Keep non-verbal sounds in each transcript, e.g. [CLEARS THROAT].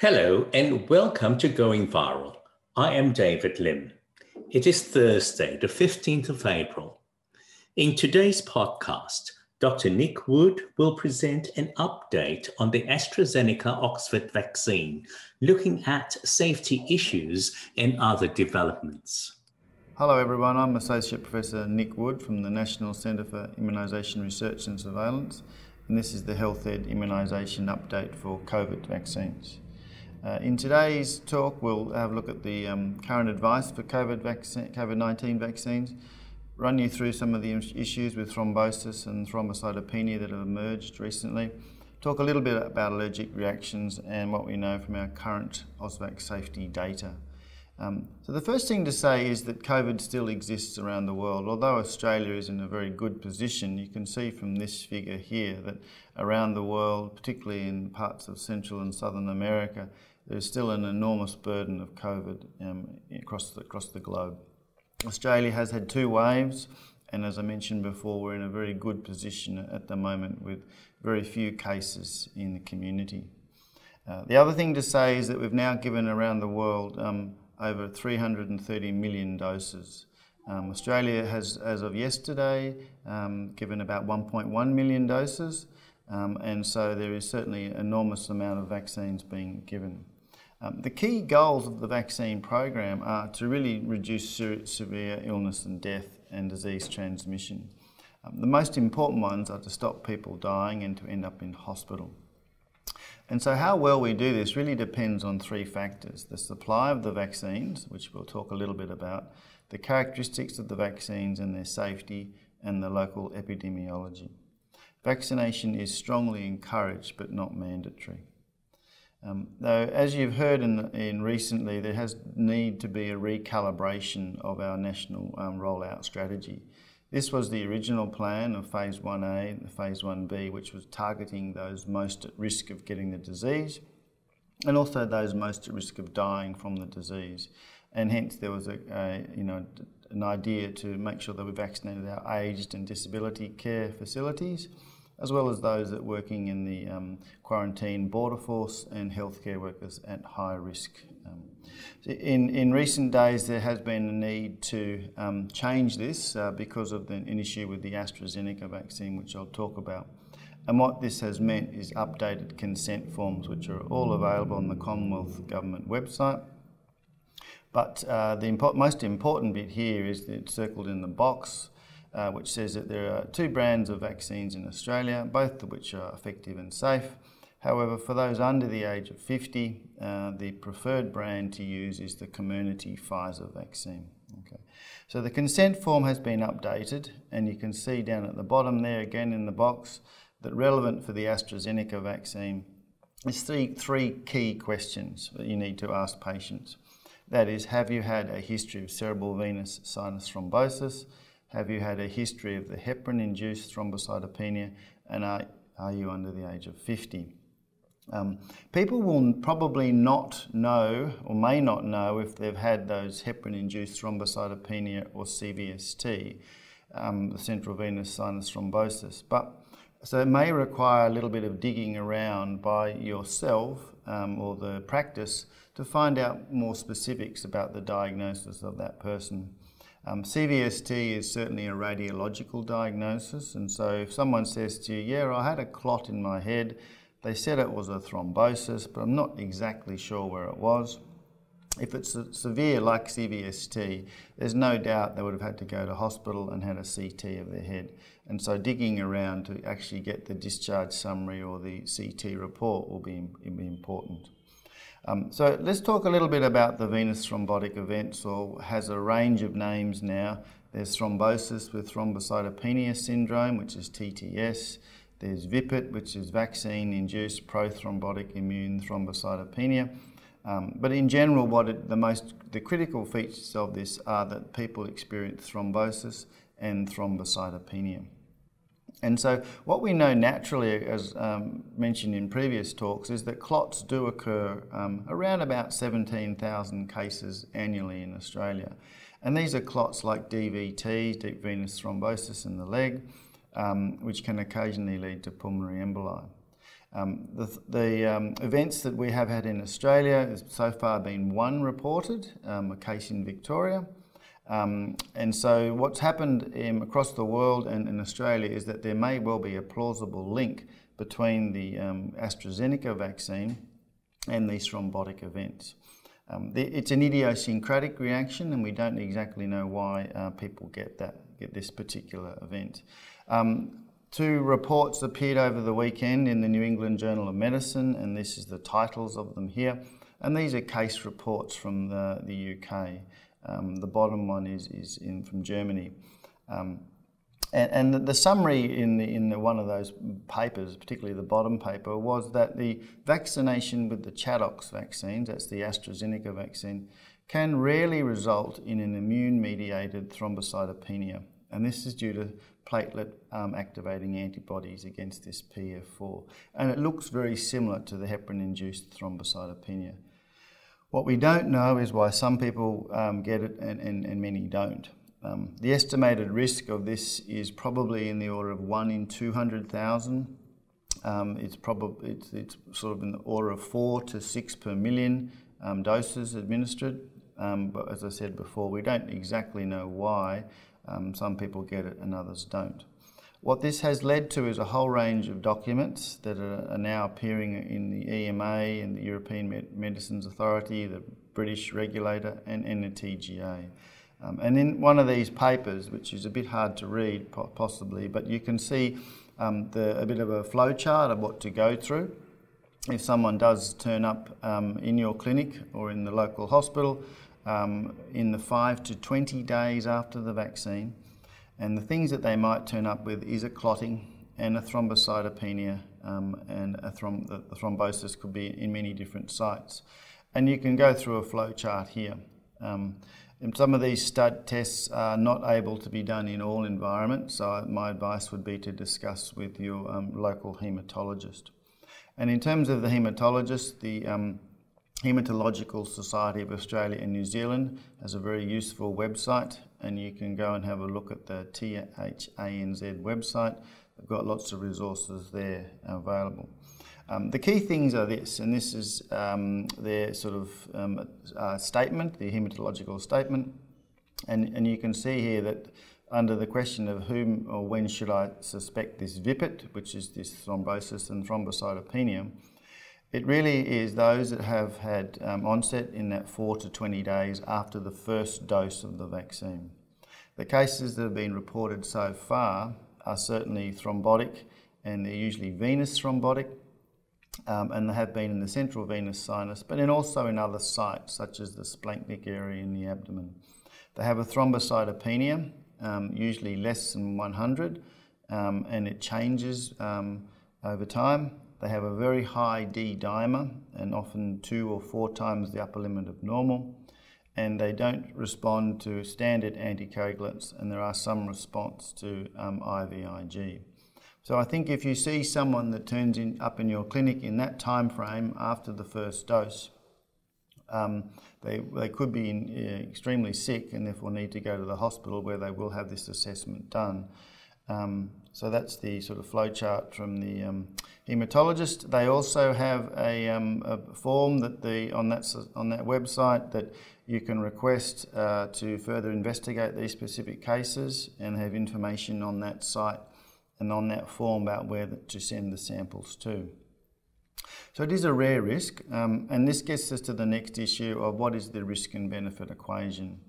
Hello and welcome to Going Viral. I am David Lim. It is Thursday, the 15th of April. In today's podcast, Dr. Nick Wood will present an update on the AstraZeneca Oxford vaccine, looking at safety issues and other developments. Hello, everyone. I'm Associate Professor Nick Wood from the National Centre for Immunisation Research and Surveillance, and this is the Health Ed Immunisation Update for COVID vaccines. Uh, in today's talk, we'll have a look at the um, current advice for COVID vaccine, COVID-19 vaccines, run you through some of the issues with thrombosis and thrombocytopenia that have emerged recently, talk a little bit about allergic reactions and what we know from our current AusVax safety data. Um, so the first thing to say is that COVID still exists around the world. Although Australia is in a very good position, you can see from this figure here that around the world, particularly in parts of Central and Southern America, there's still an enormous burden of COVID um, across, the, across the globe. Australia has had two waves, and as I mentioned before, we're in a very good position at the moment with very few cases in the community. Uh, the other thing to say is that we've now given around the world um, over 330 million doses. Um, Australia has, as of yesterday, um, given about 1.1 million doses, um, and so there is certainly an enormous amount of vaccines being given. Um, the key goals of the vaccine program are to really reduce severe illness and death and disease transmission. Um, the most important ones are to stop people dying and to end up in hospital. And so how well we do this really depends on three factors. The supply of the vaccines, which we'll talk a little bit about, the characteristics of the vaccines and their safety, and the local epidemiology. Vaccination is strongly encouraged but not mandatory. Um, though, as you've heard in, in, recently, there has need to be a recalibration of our national um, rollout strategy. This was the original plan of Phase 1A and Phase 1B, which was targeting those most at risk of getting the disease and also those most at risk of dying from the disease. And hence, there was a, a you know an idea to make sure that we vaccinated our aged and disability care facilities as well as those that working in the um, quarantine border force and healthcare workers at high risk. Um, in, in recent days, there has been a need to um, change this uh, because of the, an issue with the AstraZeneca vaccine, which I'll talk about. And what this has meant is updated consent forms, which are all available on the Commonwealth Government website. But uh, the impo most important bit here is that it's circled in the box uh, which says that there are two brands of vaccines in Australia, both of which are effective and safe. However, for those under the age of 50, uh, the preferred brand to use is the Comirnaty Pfizer vaccine. Okay. So the consent form has been updated, and you can see down at the bottom there again in the box that relevant for the AstraZeneca vaccine is three, three key questions that you need to ask patients. That is, have you had a history of cerebral venous sinus thrombosis? Have you had a history of the heparin induced thrombocytopenia? And are, are you under the age of 50? Um, people will probably not know or may not know if they've had those heparin induced thrombocytopenia or CVST, um, the central venous sinus thrombosis. But so it may require a little bit of digging around by yourself um, or the practice to find out more specifics about the diagnosis of that person. Um, CVST is certainly a radiological diagnosis, and so if someone says to you, Yeah, I had a clot in my head, they said it was a thrombosis, but I'm not exactly sure where it was. If it's severe like CVST, there's no doubt they would have had to go to hospital and had a CT of their head. And so digging around to actually get the discharge summary or the CT report will be, be important. Um, so let's talk a little bit about the venous thrombotic events, or has a range of names now. There's thrombosis with thrombocytopenia syndrome, which is TTS. There's VIPIT, which is vaccine-induced prothrombotic immune thrombocytopenia. Um, but in general, what it, the most the critical features of this are that people experience thrombosis and thrombocytopenia. And so, what we know naturally, as um, mentioned in previous talks, is that clots do occur um, around about 17,000 cases annually in Australia. And these are clots like DVT, deep venous thrombosis in the leg, um, which can occasionally lead to pulmonary emboli. Um, the, the um, events that we have had in Australia has so far been one reported, um, a case in Victoria. Um, and so, what's happened across the world and in Australia is that there may well be a plausible link between the um, AstraZeneca vaccine and these thrombotic events. Um, it's an idiosyncratic reaction, and we don't exactly know why uh, people get that get this particular event. Um, two reports appeared over the weekend in the New England Journal of Medicine, and this is the titles of them here. And these are case reports from the, the UK. Um, the bottom one is, is in, from Germany. Um, and, and, the summary in, the, in the, one of those papers, particularly the bottom paper, was that the vaccination with the ChAdOx vaccines, that's the AstraZeneca vaccine, can rarely result in an immune mediated thrombocytopenia. And this is due to platelet um, activating antibodies against this PF4. And it looks very similar to the heparin induced thrombocytopenia. What we don't know is why some people um, get it and, and, and many don't. Um, the estimated risk of this is probably in the order of 1 in 200,000. Um, it's, probably, it's, it's, sort of in the order of 4 to 6 per million um, doses administered. Um, but as I said before, we don't exactly know why um, some people get it and others don't. What this has led to is a whole range of documents that are, are now appearing in the EMA and the European Med- Medicines Authority, the British regulator, and, and the TGA. Um, and in one of these papers, which is a bit hard to read possibly, but you can see um, the, a bit of a flow chart of what to go through. If someone does turn up um, in your clinic or in the local hospital um, in the 5 to 20 days after the vaccine, and the things that they might turn up with is a clotting and a thrombocytopenia, um, and a throm- the, thrombosis could be in many different sites. And you can go through a flow chart here. Um, and some of these stud tests are not able to be done in all environments, so my advice would be to discuss with your um, local haematologist. And in terms of the haematologist, the um, Haematological Society of Australia and New Zealand has a very useful website, and you can go and have a look at the THANZ website. They've got lots of resources there available. Um, the key things are this, and this is um, their sort of um, uh, statement, the hematological statement, and, and you can see here that under the question of whom or when should I suspect this VIPIT, which is this thrombosis and thrombocytopenia, it really is those that have had um, onset in that 4 to 20 days after the first dose of the vaccine. The cases that have been reported so far are certainly thrombotic and they're usually venous thrombotic um, and they have been in the central venous sinus, but then also in other sites such as the splanchnic area in the abdomen. They have a thrombocytopenia, um, usually less than 100, um, and it changes um, over time. They have a very high D dimer and often two or four times the upper limit of normal. And they don't respond to standard anticoagulants, and there are some response to um, IVIG. So I think if you see someone that turns in, up in your clinic in that time frame after the first dose, um, they, they could be in, uh, extremely sick and therefore need to go to the hospital where they will have this assessment done. Um, so that's the sort of flow chart from the um, hematologist. They also have a, um, a, form that the on that on that website that you can request uh, to further investigate these specific cases and have information on that site and on that form about where to send the samples to. So it is a rare risk, um, and this gets us to the next issue of what is the risk and benefit equation.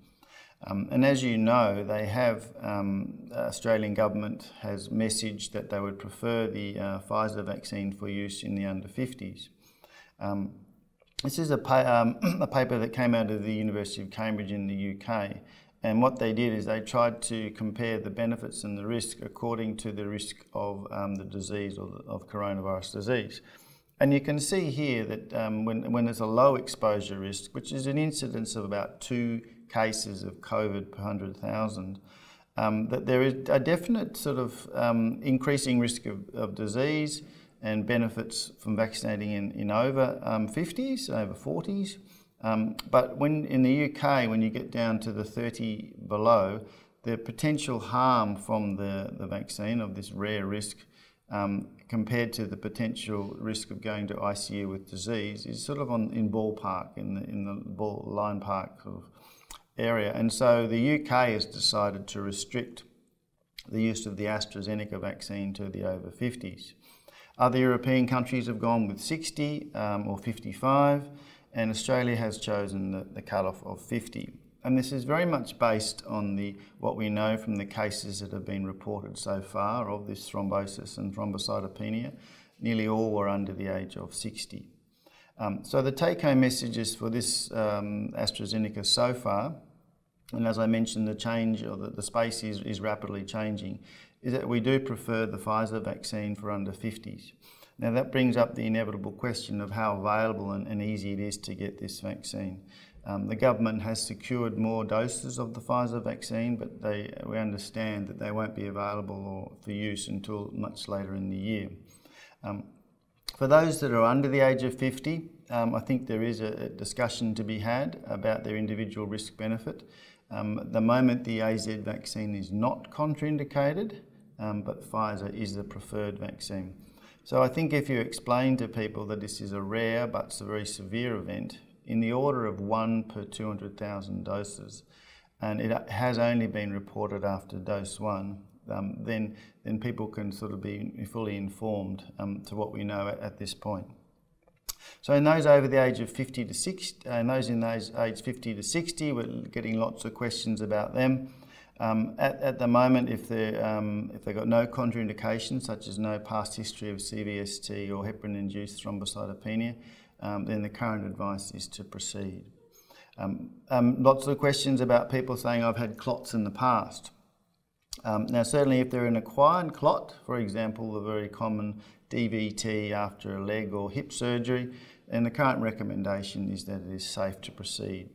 Um, and as you know, they have, um, the Australian government has messaged that they would prefer the uh, Pfizer vaccine for use in the under 50s. Um, this is a, pa- um, [CLEARS THROAT] a paper that came out of the University of Cambridge in the UK, and what they did is they tried to compare the benefits and the risk according to the risk of um, the disease or the, of coronavirus disease. And you can see here that um, when, when there's a low exposure risk, which is an incidence of about two cases of COVID per 100,000, um, that there is a definite sort of um, increasing risk of, of, disease and benefits from vaccinating in, in over 50s, um, over 40s. Um, but when in the UK, when you get down to the 30 below, the potential harm from the, the vaccine of this rare risk um, compared to the potential risk of going to ICU with disease is sort of on in ballpark in the in the ball line park of area. And so the UK has decided to restrict the use of the AstraZeneca vaccine to the over 50s. Other European countries have gone with 60 um, or 55, and Australia has chosen the, the cutoff of 50. And this is very much based on the what we know from the cases that have been reported so far of this thrombosis and thrombocytopenia. Nearly all were under the age of 60. Um, so the take-home messages for this um, AstraZeneca so far, and as I mentioned, the change or the, the space is, is rapidly changing, is that we do prefer the Pfizer vaccine for under 50s. Now that brings up the inevitable question of how available and, and easy it is to get this vaccine. Um, the government has secured more doses of the Pfizer vaccine, but they, we understand that they won't be available for use until much later in the year. Um, for those that are under the age of 50, um, I think there is a, discussion to be had about their individual risk benefit. Um, at the moment, the AZ vaccine is not contraindicated, um, but Pfizer is the preferred vaccine. So I think if you explain to people that this is a rare but very severe event, in the order of one per 200,000 doses, and it has only been reported after dose one, um, then, then people can sort of be fully informed um, to what we know at, at, this point. So in those over the age of 50 to 60, and those in those age 50 to 60, we're getting lots of questions about them. Um, at, at, the moment, if, they're, um, if they've got no contraindications, such as no past history of CVST or heparin-induced thrombocytopenia, um, then the current advice is to proceed. Um, um, lots of questions about people saying, I've had clots in the past. Um, now, certainly, if they're an acquired clot, for example, the very common DVT after a leg or hip surgery, then the current recommendation is that it is safe to proceed.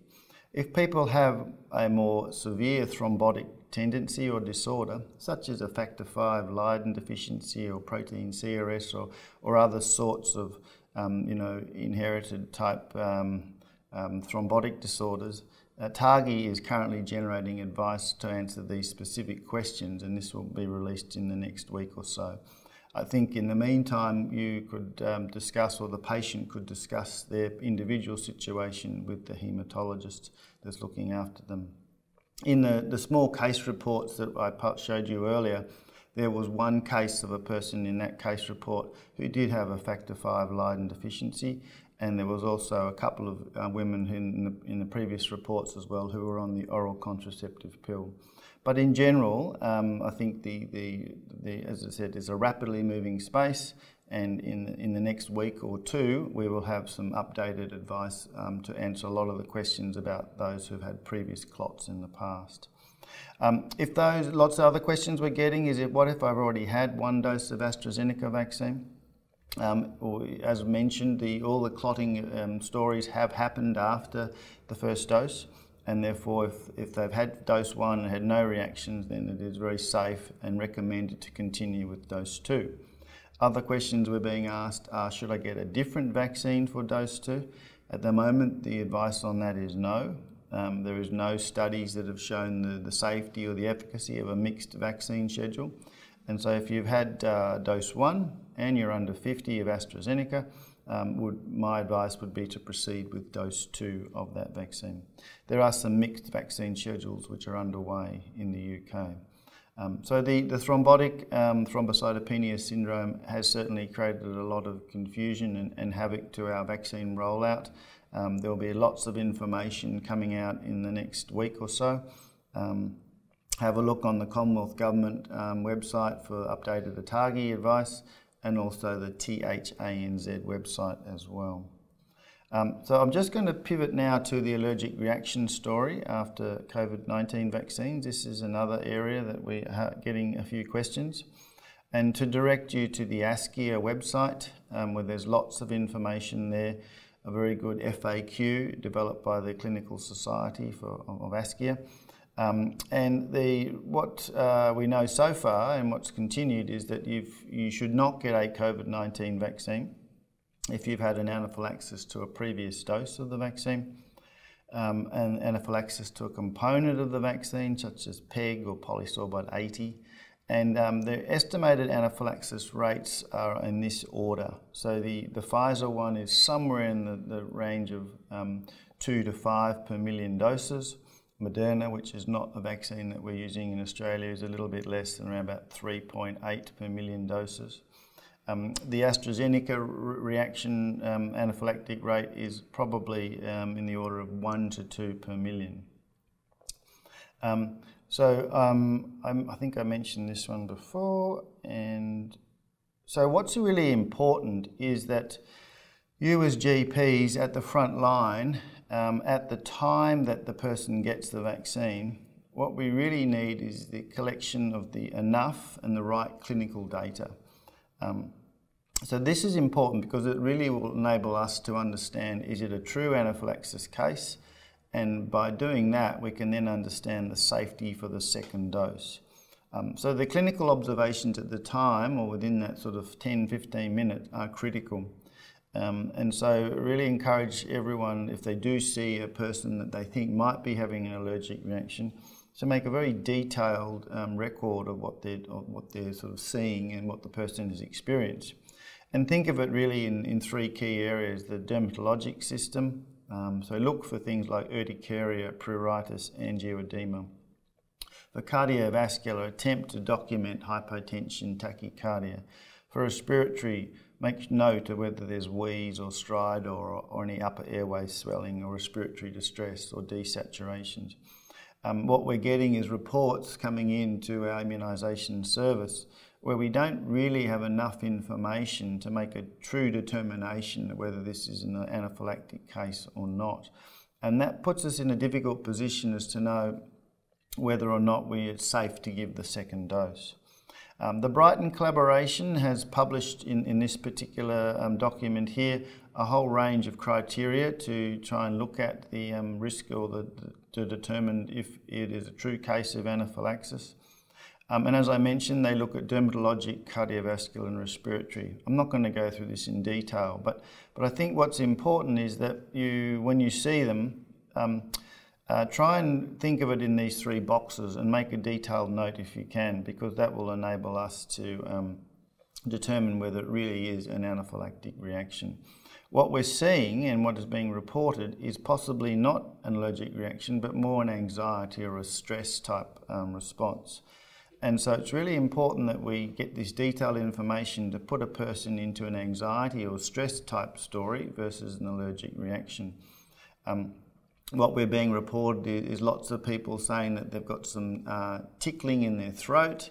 If people have a more severe thrombotic tendency or disorder, such as a factor V Leiden deficiency or protein CRS or, or other sorts of um, you know, inherited type um, um, thrombotic disorders. Uh, TAGI is currently generating advice to answer these specific questions, and this will be released in the next week or so. I think in the meantime, you could um, discuss, or the patient could discuss their individual situation with the haematologist that's looking after them. In the, the small case reports that I showed you earlier, there was one case of a person in that case report who did have a factor V Leiden deficiency, and there was also a couple of uh, women in the, in the, previous reports as well who were on the oral contraceptive pill. But in general, um, I think the, the, the, as I said, is a rapidly moving space, and in, in the next week or two, we will have some updated advice um, to answer a lot of the questions about those who've had previous clots in the past. Um, if those lots of other questions we're getting is it what if I've already had one dose of AstraZeneca vaccine? Um, as mentioned, the, all the clotting um, stories have happened after the first dose, and therefore, if, if they've had dose one and had no reactions, then it is very safe and recommended to continue with dose two. Other questions we're being asked are should I get a different vaccine for dose two? At the moment, the advice on that is no. Um, there is no studies that have shown the, the, safety or the efficacy of a mixed vaccine schedule. And so if you've had uh, dose one and you're under 50 of AstraZeneca, um, would, my advice would be to proceed with dose two of that vaccine. There are some mixed vaccine schedules which are underway in the UK. Um, so the, the thrombotic um, thrombocytopenia syndrome has certainly created a lot of confusion and, and havoc to our vaccine rollout. Um, there will be lots of information coming out in the next week or so. Um, have a look on the Commonwealth Government um, website for updated ATAGI advice and also the THANZ website as well. Um, so I'm just going to pivot now to the allergic reaction story after COVID-19 vaccines. This is another area that we are getting a few questions. And to direct you to the ASCIA website, um, where there's lots of information there a very good FAQ developed by the Clinical Society for, of ASCIA. Um, and the, what uh, we know so far and what's continued is that you should not get a COVID 19 vaccine if you've had an anaphylaxis to a previous dose of the vaccine, um, and anaphylaxis to a component of the vaccine, such as PEG or polysorbate 80, And um, the estimated anaphylaxis rates are in this order. So the, the Pfizer one is somewhere in the, the range of um, two to five per million doses. Moderna, which is not the vaccine that we're using in Australia, is a little bit less than around about 3.8 per million doses. Um, the AstraZeneca re- reaction um, anaphylactic rate is probably um, in the order of 1 to 2 per million. Um, so um, i think I mentioned this one before, and so what's really important is that you as GPs at the front line, um, at the time that the person gets the vaccine, what we really need is the collection of the enough and the right clinical data. Um, so this is important because it really will enable us to understand is it a true anaphylaxis case? And by doing that, we can then understand the safety for the second dose. Um, so the clinical observations at the time or within that sort of 10, 15 minutes are critical. Um, and so really encourage everyone, if they do see a person that they think might be having an allergic reaction, to make a very detailed um, record of what they're, of what they're sort of seeing and what the person has experienced. And think of it really in, in three key areas, the dermatologic system. Um, so look for things like urticaria, pruritus, angioedema. For cardiovascular, attempt to document hypotension, tachycardia. For respiratory, make note of whether there's wheeze or stridor or, or any upper airway swelling or respiratory distress or desaturations. Um, what we're getting is reports coming in to our immunisation service where we don't really have enough information to make a true determination whether this is an anaphylactic case or not. And that puts us in a difficult position as to know whether or not we, it's safe to give the second dose. Um, the Brighton collaboration has published in, in this particular um, document here a whole range of criteria to try and look at the um, risk or the, to determine if it is a true case of anaphylaxis. Um, and as I mentioned, they look at dermatologic, cardiovascular, and respiratory. I'm not going to go through this in detail, but, but I think what's important is that you, when you see them, um, uh, try and think of it in these three boxes and make a detailed note if you can, because that will enable us to um, determine whether it really is an anaphylactic reaction. What we're seeing and what is being reported is possibly not an allergic reaction, but more an anxiety or a stress type um, response. And so it's really important that we get this detailed information to put a person into an anxiety or stress type story versus an allergic reaction. Um, what we're being reported is lots of people saying that they've got some uh, tickling in their throat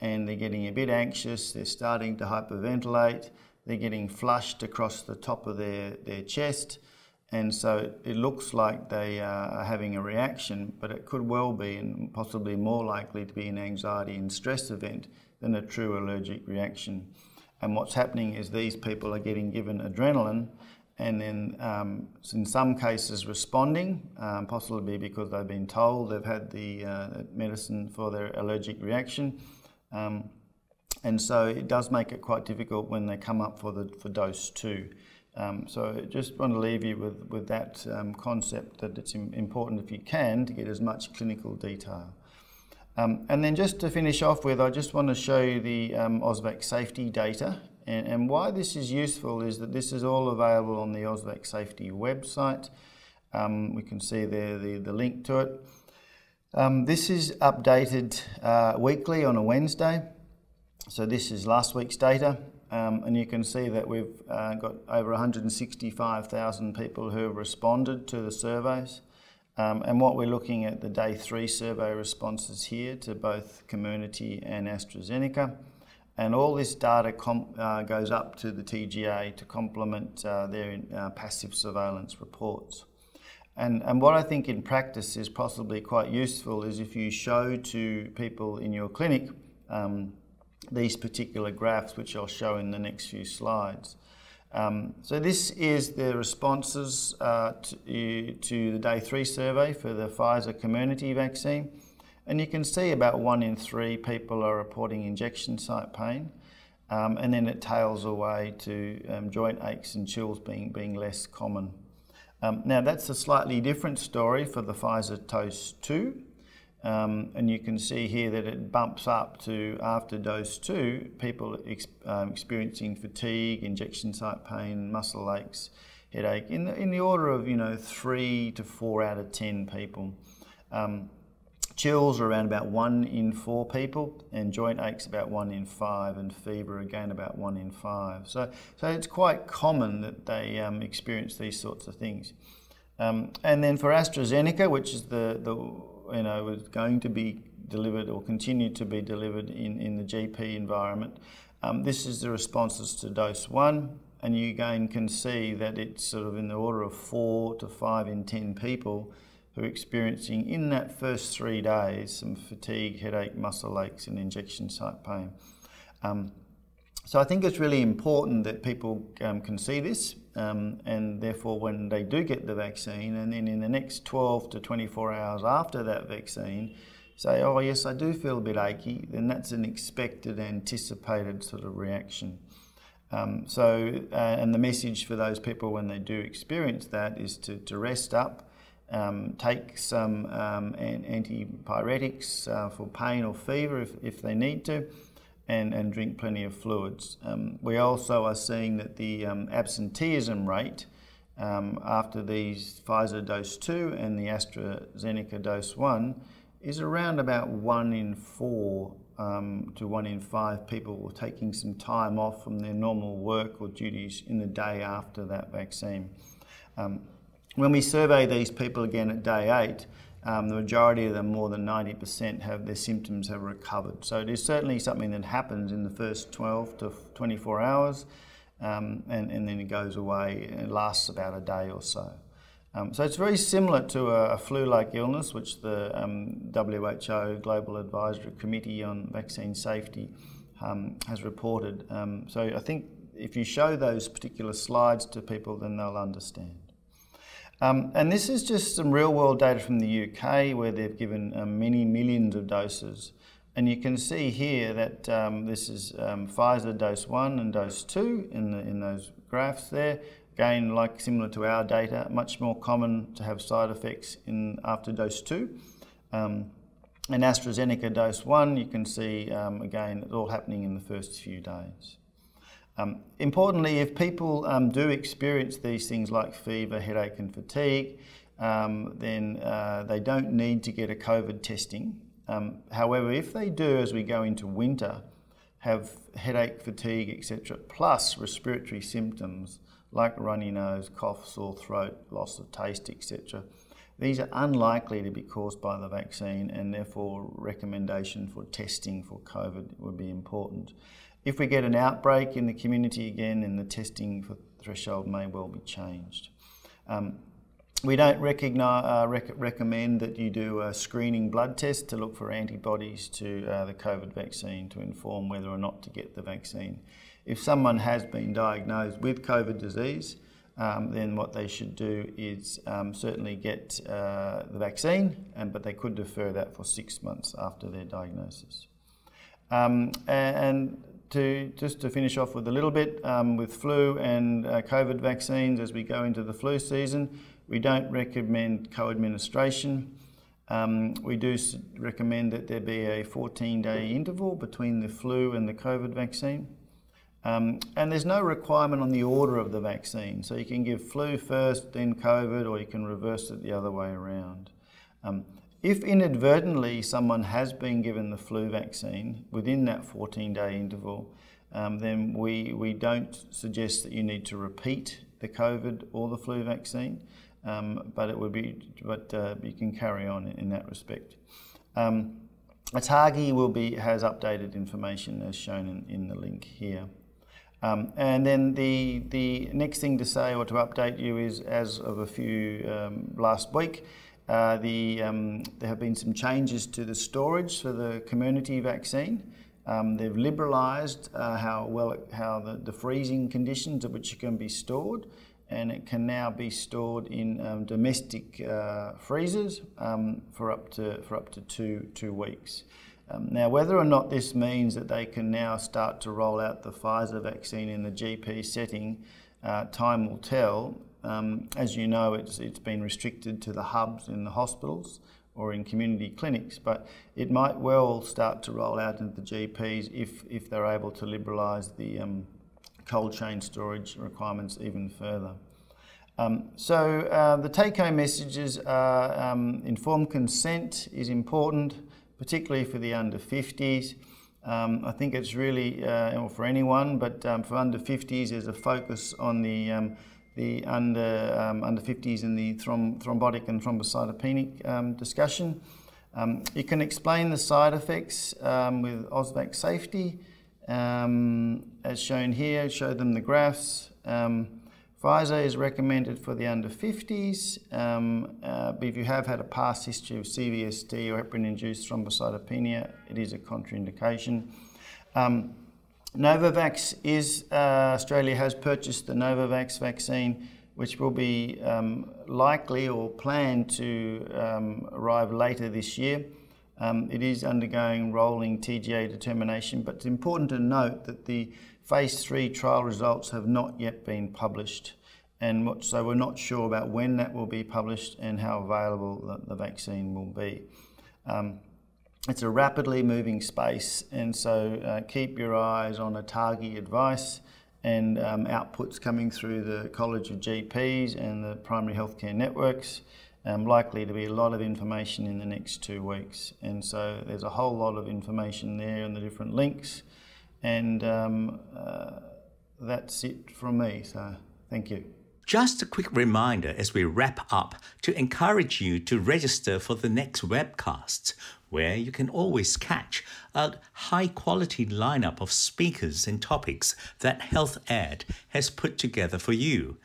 and they're getting a bit anxious, they're starting to hyperventilate, they're getting flushed across the top of their, their chest, and so it looks like they are having a reaction, but it could well be and possibly more likely to be an anxiety and stress event than a true allergic reaction. And what's happening is these people are getting given adrenaline and then um, in some cases responding, um, possibly because they've been told they've had the uh, medicine for their allergic reaction. Um, and so it does make it quite difficult when they come up for, the, for dose two. Um, so I just want to leave you with, with that um, concept that it's important if you can to get as much clinical detail. Um, and then just to finish off with, I just want to show you the AusVax safety data. And, and, why this is useful is that this is all available on the AusVax safety website. Um, we can see there the, the link to it. Um, this is updated uh, weekly on a Wednesday. So this is last week's data. Um, and you can see that we've uh, got over 165,000 people who have responded to the surveys. Um, and what we're looking at the day three survey responses here to both Comirnaty and AstraZeneca. And all this data uh, goes up to the TGA to complement uh, their uh, passive surveillance reports. And, and what I think in practice is possibly quite useful is if you show to people in your clinic um, these particular graphs, which I'll show in the next few slides. Um, so this is the responses uh, to, to, the day three survey for the Pfizer Comirnaty vaccine. And you can see about one in three people are reporting injection site pain. Um, and then it tails away to um, joint aches and chills being, being less common. Um, now that's a slightly different story for the Pfizer TOAST 2. Um, and you can see here that it bumps up to after dose two, people ex um, experiencing fatigue, injection site pain, muscle aches, headache, in the, in the order of you know three to four out of ten people. Chills are around about one in four people, and joint aches about one in five, and fever again about one in five. So, so it's quite common that they um, experience these sorts of things. Um, and then for AstraZeneca, which is the, the you know, was going to be delivered or continue to be delivered in, in the GP environment. Um, this is the responses to dose one, and you again can see that it's sort of in the order of four to five in 10 people who are experiencing in that first three days some fatigue, headache, muscle aches, and injection site pain. Um, so I think it's really important that people um, can see this um, and therefore when they do get the vaccine and then in the next 12 to 24 hours after that vaccine say, oh yes, I do feel a bit achy, then that's an expected, anticipated sort of reaction. Um, so, uh, and the message for those people when they do experience that is to, to rest up, um, take some um, antipyretics uh, for pain or fever if, if they need to, and, and drink plenty of fluids. Um, we also are seeing that the um, absenteeism rate um, after these Pfizer dose 2 and the AstraZeneca dose 1 is around about 1 in 4 um, to 1 in 5 people taking some time off from their normal work or duties in the day after that vaccine. Um, when we survey these people again at day 8, um, the majority of them, more than 90%, have their symptoms have recovered. So it is certainly something that happens in the first 12 to 24 hours, um, and, and, then it goes away and it lasts about a day or so. Um, so it's very similar to a, a flu-like illness, which the um, WHO Global Advisory Committee on Vaccine Safety um, has reported. Um, so I think if you show those particular slides to people, then they'll understand. Um, and this is just some real world data from the UK where they've given um, many millions of doses. And you can see here that um, this is um, Pfizer dose one and dose two in, the, in those graphs there. Again, like similar to our data, much more common to have side effects in after dose two. Um, and AstraZeneca dose one, you can see again, it's all happening in the first few days. Um, importantly, if people um, do experience these things like fever, headache, and fatigue, um, then uh, they don't need to get a COVID testing. Um, however, if they do, as we go into winter, have headache, fatigue, etc., plus respiratory symptoms like runny nose, cough, sore throat, loss of taste, etc., these are unlikely to be caused by the vaccine, and therefore, recommendation for testing for COVID would be important. If we get an outbreak in the community again, then the testing for threshold may well be changed. Um, we don't uh, rec recommend that you do a screening blood test to look for antibodies to uh, the COVID vaccine to inform whether or not to get the vaccine. If someone has been diagnosed with COVID disease, um, then what they should do is um, certainly get uh, the vaccine, and, but they could defer that for six months after their diagnosis. Um, and to just to finish off with a little bit um, with flu and uh, COVID vaccines as we go into the flu season, we don't recommend co-administration. Um, we do recommend that there be a 14-day interval between the flu and the COVID vaccine. Um, and there's no requirement on the order of the vaccine. So you can give flu first, then COVID, or you can reverse it the other way around. If inadvertently someone has been given the flu vaccine within that 14 day interval, um, then we, we don't suggest that you need to repeat the COVID or the flu vaccine, um, but it would be, but uh, you can carry on in, that respect. Um, ATAGI will be, has updated information as shown in, in the link here. Um, and then the, the next thing to say or to update you is as of a few um, last week, uh, the, um, there have been some changes to the storage for the Comirnaty vaccine. Um, they've liberalised uh, how well it, how the, the, freezing conditions at which it can be stored, and it can now be stored in um, domestic uh, freezers um, for up to for up to two two weeks. Um, now, whether or not this means that they can now start to roll out the Pfizer vaccine in the GP setting, uh, time will tell. Um, as you know, it's, it's been restricted to the hubs in the hospitals or in community clinics, but it might well start to roll out into the GPs if, if they're able to liberalise the um, cold chain storage requirements even further. Um, so uh, the take-home messages are um, informed consent is important, particularly for the under 50s. Um, I think it's really uh, for anyone, but um, for under 50s, there's a focus on the um, the under um, under 50s in the throm- thrombotic and thrombocytopenic um, discussion. Um, you can explain the side effects um, with AusVax safety, um, as shown here. Show them the graphs. Um, Pfizer is recommended for the under 50s, uh, but if you have had a past history of CVST or heparin-induced thrombocytopenia, it is a contraindication. Um, Novavax is, uh, Australia has purchased the Novavax vaccine, which will be um, likely or planned to um, arrive later this year. Um, it is undergoing rolling TGA determination, but it's important to note that the phase three trial results have not yet been published. And so we're not sure about when that will be published and how available the, the vaccine will be. It's a rapidly moving space, and so uh, keep your eyes on ATAGI advice and um, outputs coming through the College of GPs and the primary healthcare networks. Um, likely to be a lot of information in the next two weeks, and so there's a whole lot of information there and the different links, and um, uh, that's it from me. So thank you. Just a quick reminder as we wrap up to encourage you to register for the next webcast, where you can always catch a high quality lineup of speakers and topics that Health Ed has put together for you.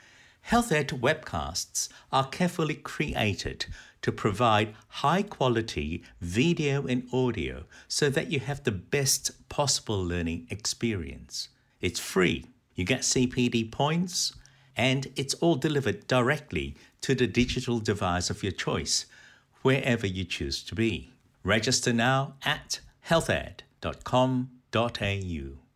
Health Ed webcasts are carefully created to provide high quality video and audio so that you have the best possible learning experience. It's free. You get CPD points and it's all delivered directly to the digital device of your choice, wherever you choose to be. Register now at healthed.com.au.